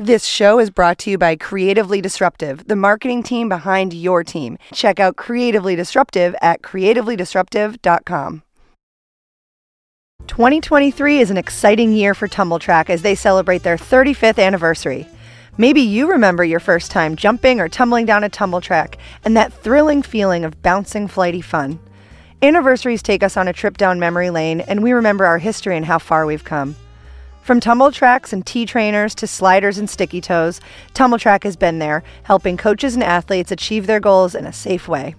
This show is brought to you by Creatively Disruptive, the marketing team behind your team. Check out Creatively Disruptive at creativelydisruptive.com. 2023 is an exciting year for Tumbl Trak as they celebrate their 35th anniversary. Maybe you remember your first time jumping or tumbling down a tumble track and that thrilling feeling of bouncing, flighty fun. Anniversaries take us on a trip down memory lane, and we remember our history and how far we've come. From tumble tracks and T trainers to sliders and sticky toes, Tumbl Trak has been there, helping coaches and athletes achieve their goals in a safe way.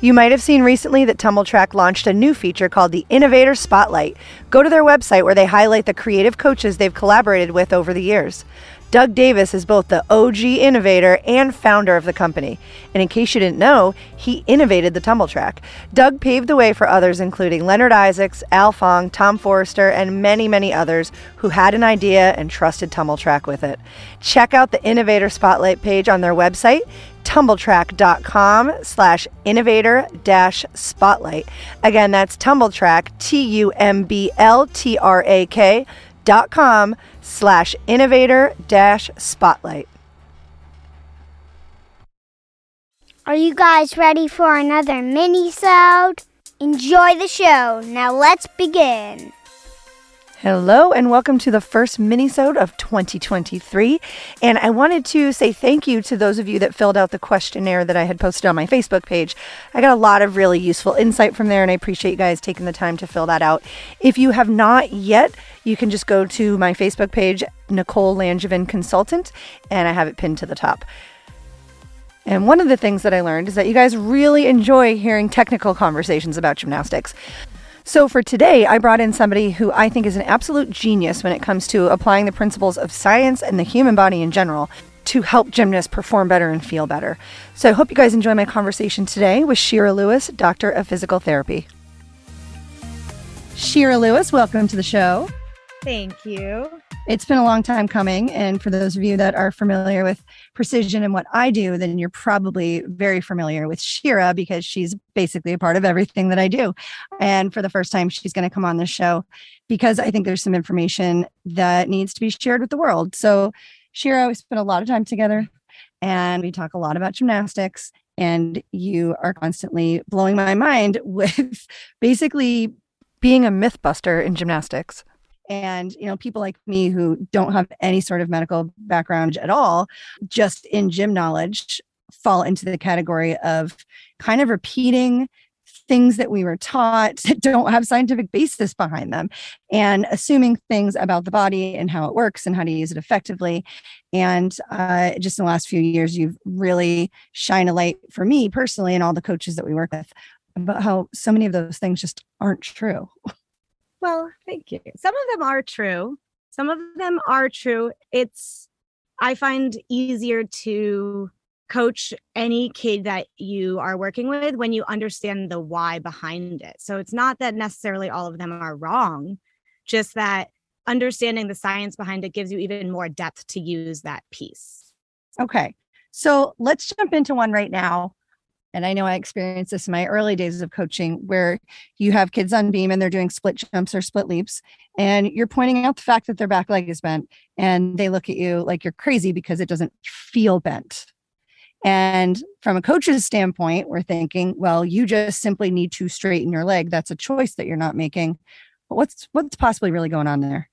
You might have seen recently that Tumbl Trak launched a new feature called the Innovator Spotlight. Go to their website where they highlight the creative coaches they've collaborated with over the years. Doug Davis is both the OG innovator and founder of the company. And in case you didn't know, he innovated the tumble track. Doug paved the way for others, including Leonard Isaacs, Al Fong, Tom Forrester, and many, many others who had an idea and trusted Tumbl Trak with it. Check out the Innovator Spotlight page on their website, tumbltrak.com slash innovator dash spotlight. Again, that's tumbltrak, T U M B L T R A K dot com slash innovator dash spotlight. Are you guys ready for another mini-sode? Enjoy the show. Now let's begin. Hello and welcome to the first minisode of 2023. And I wanted to say thank you to those of you that filled out the questionnaire that I had posted on my Facebook page. I got a lot of really useful insight from there and I appreciate you guys taking the time to fill that out. If you have not yet, you can just go to my Facebook page, Nicole Langevin Consultant, and I have it pinned to the top. And one of the things that I learned is that you guys really enjoy hearing technical conversations about gymnastics. So for today, I brought in somebody who I think is an absolute genius when it comes to applying the principles of science and the human body in general to help gymnasts perform better and feel better. So I hope you guys enjoy my conversation today with Shira Lewis, Doctor of Physical Therapy. Shira Lewis, welcome to the show. Thank you. It's been a long time coming. And for those of you that are familiar with precision and what I do, then you're probably very familiar with Shira because she's basically a part of everything that I do. And for the first time, she's going to come on the show because I think there's some information that needs to be shared with the world. So, Shira, we spent a lot of time together and we talk a lot about gymnastics. And you are constantly blowing my mind with basically being a myth buster in gymnastics and you know people like me who don't have any sort of medical background at all just in gym knowledge fall into the category of kind of repeating things that we were taught that don't have scientific basis behind them and assuming things about the body and how it works and how to use it effectively. And uh, just in the last few years you've really shine a light for me personally and all the coaches that we work with about how so many of those things just aren't true Well, thank you. Some of them are true. Some of them are true. It's, I find easier to coach any kid that you are working with when you understand the why behind it. So it's not that necessarily all of them are wrong, just that understanding the science behind it gives you even more depth to use that piece. Okay. So let's jump into one right now and I know I experienced this in my early days of coaching where you have kids on beam and they're doing split jumps or split leaps and you're pointing out the fact that their back leg is bent and they look at you like you're crazy because it doesn't feel bent. And from a coach's standpoint, we're thinking, well, you just simply need to straighten your leg. That's a choice that you're not making. But what's what's possibly really going on there?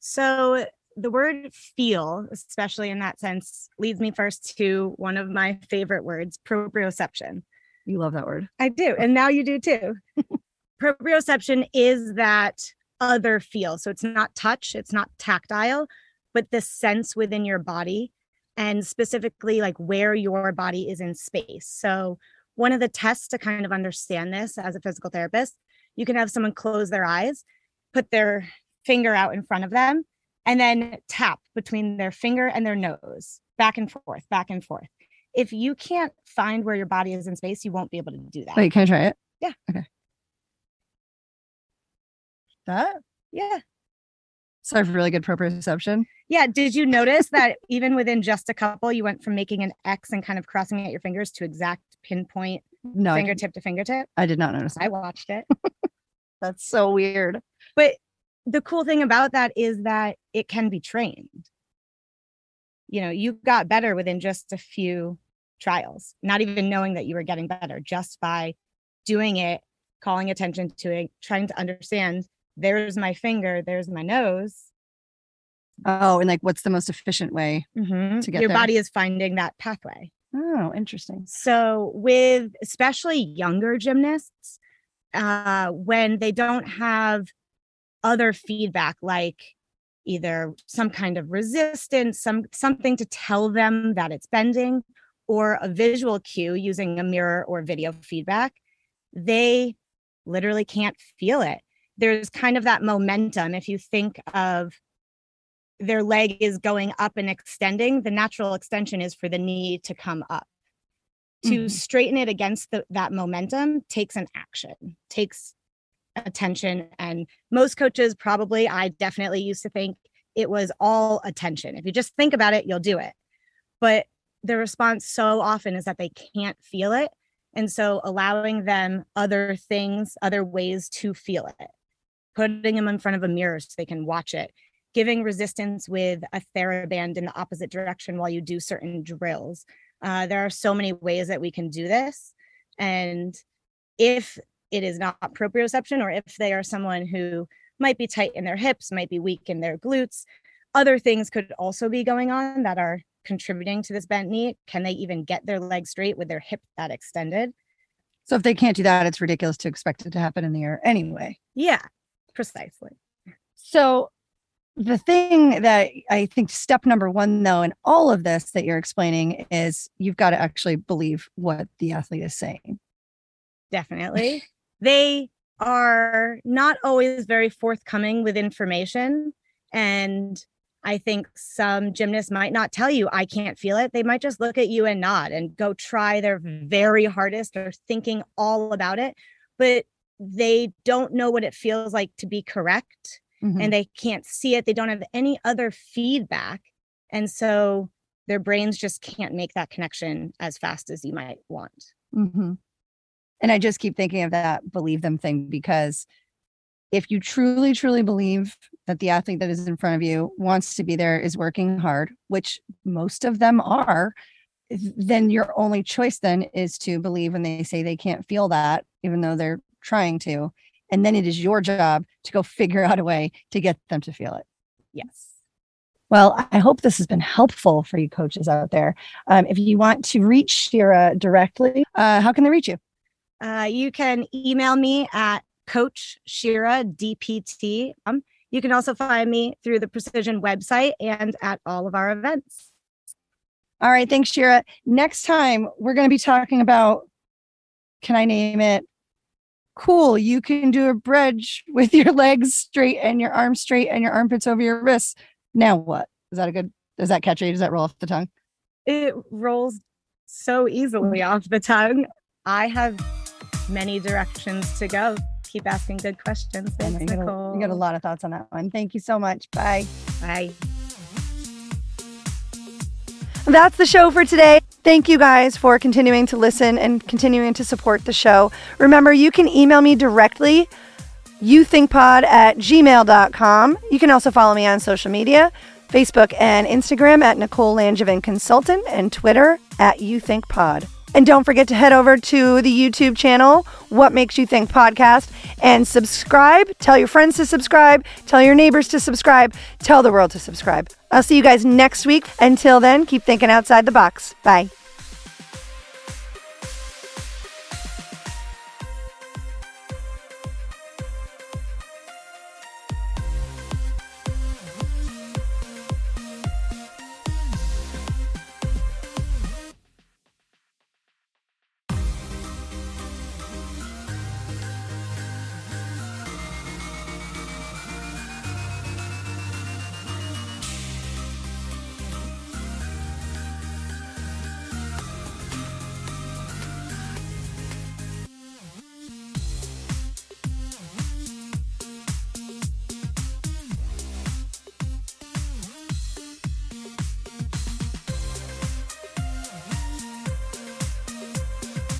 So the word feel, especially in that sense, leads me first to one of my favorite words, proprioception. You love that word. I do. And now you do too. proprioception is that other feel. So it's not touch, it's not tactile, but the sense within your body and specifically like where your body is in space. So one of the tests to kind of understand this as a physical therapist, you can have someone close their eyes, put their finger out in front of them and then tap between their finger and their nose, back and forth, back and forth. If you can't find where your body is in space, you won't be able to do that. Wait, can I try it? Yeah. Okay. That? Yeah. So I have really good proprioception. Yeah. Did you notice that even within just a couple, you went from making an X and kind of crossing at your fingers to exact pinpoint No, fingertip to fingertip? I did not notice. I watched it. That's so weird. But the cool thing about that is that it can be trained. you know, you got better within just a few trials, not even knowing that you were getting better just by doing it, calling attention to it, trying to understand there's my finger, there's my nose. Oh, and like what's the most efficient way Mhm. to get Your there? body is finding that pathway. Oh, interesting. So, with especially younger gymnasts, uh, when they don't have other feedback like either some kind of resistance, some something to tell them that it's bending, or a visual cue using a mirror or video feedback, they literally can't feel it. There's kind of that momentum. If you think of their leg is going up and extending, the natural extension is for the knee to come up. To Mhm. straighten it against the, that momentum takes an action, takes attention. And most coaches probably, I definitely used to think it was all attention. If you just think about it, you'll do it. But the response so often is that they can't feel it. And so allowing them other things, other ways to feel it, putting them in front of a mirror so they can watch it, giving resistance with a TheraBand in the opposite direction while you do certain drills. Uh, there are so many ways that we can do this. And if it is not proprioception, or if they are someone who might be tight in their hips, might be weak in their glutes, other things could also be going on that are contributing to this bent knee. Can they even get their leg straight with their hip that extended? So if they can't do that, it's ridiculous to expect it to happen in the air anyway. Yeah, precisely. So the thing that I think step number one, though, in all of this that you're explaining is you've got to actually believe what the athlete is saying. Definitely. They are not always very forthcoming with information. And I think some gymnasts might not tell you, I can't feel it. They might just look at you and nod and go try their very hardest or thinking all about it. But they don't know what it feels like to be correct Mhm. and they can't see it. They don't have any other feedback. And so their brains just can't make that connection as fast as you might want. Mhm. And I just keep thinking of that believe them thing because if you truly, truly believe that the athlete that is in front of you wants to be there, is working hard, which most of them are, then your only choice then is to believe when they say they can't feel that, even though they're trying to. And then it is your job to go figure out a way to get them to feel it. Yes. Well, I hope this has been helpful for you coaches out there. Um, if you want to reach Shira directly, uh, how can they reach you? Uh, you can email me at Coach Shira DPT. Um, you can also find me through the Precision website and at all of our events. All right, thanks, Shira. Next time, we're going to be talking about can I name it? Cool, you can do a bridge with your legs straight and your arms straight and your armpits over your wrists. Now what? Is that a good? Is that catchy? Does that roll off the tongue? It rolls so easily off the tongue. I have many directions to go. Keep asking good questions. Thanks, you, got a, Nicole. you got a lot of thoughts on that one. Thank you so much. Bye. Bye. That's the show for today. Thank you guys for continuing to listen and continuing to support the show. Remember, you can email me directly, youthinkpod at gmail.com. You can also follow me on social media Facebook and Instagram at Nicole Langevin Consultant and Twitter at youthinkpod. And don't forget to head over to the YouTube channel, What Makes You Think Podcast, and subscribe. Tell your friends to subscribe. Tell your neighbors to subscribe. Tell the world to subscribe. I'll see you guys next week. Until then, keep thinking outside the box. Bye.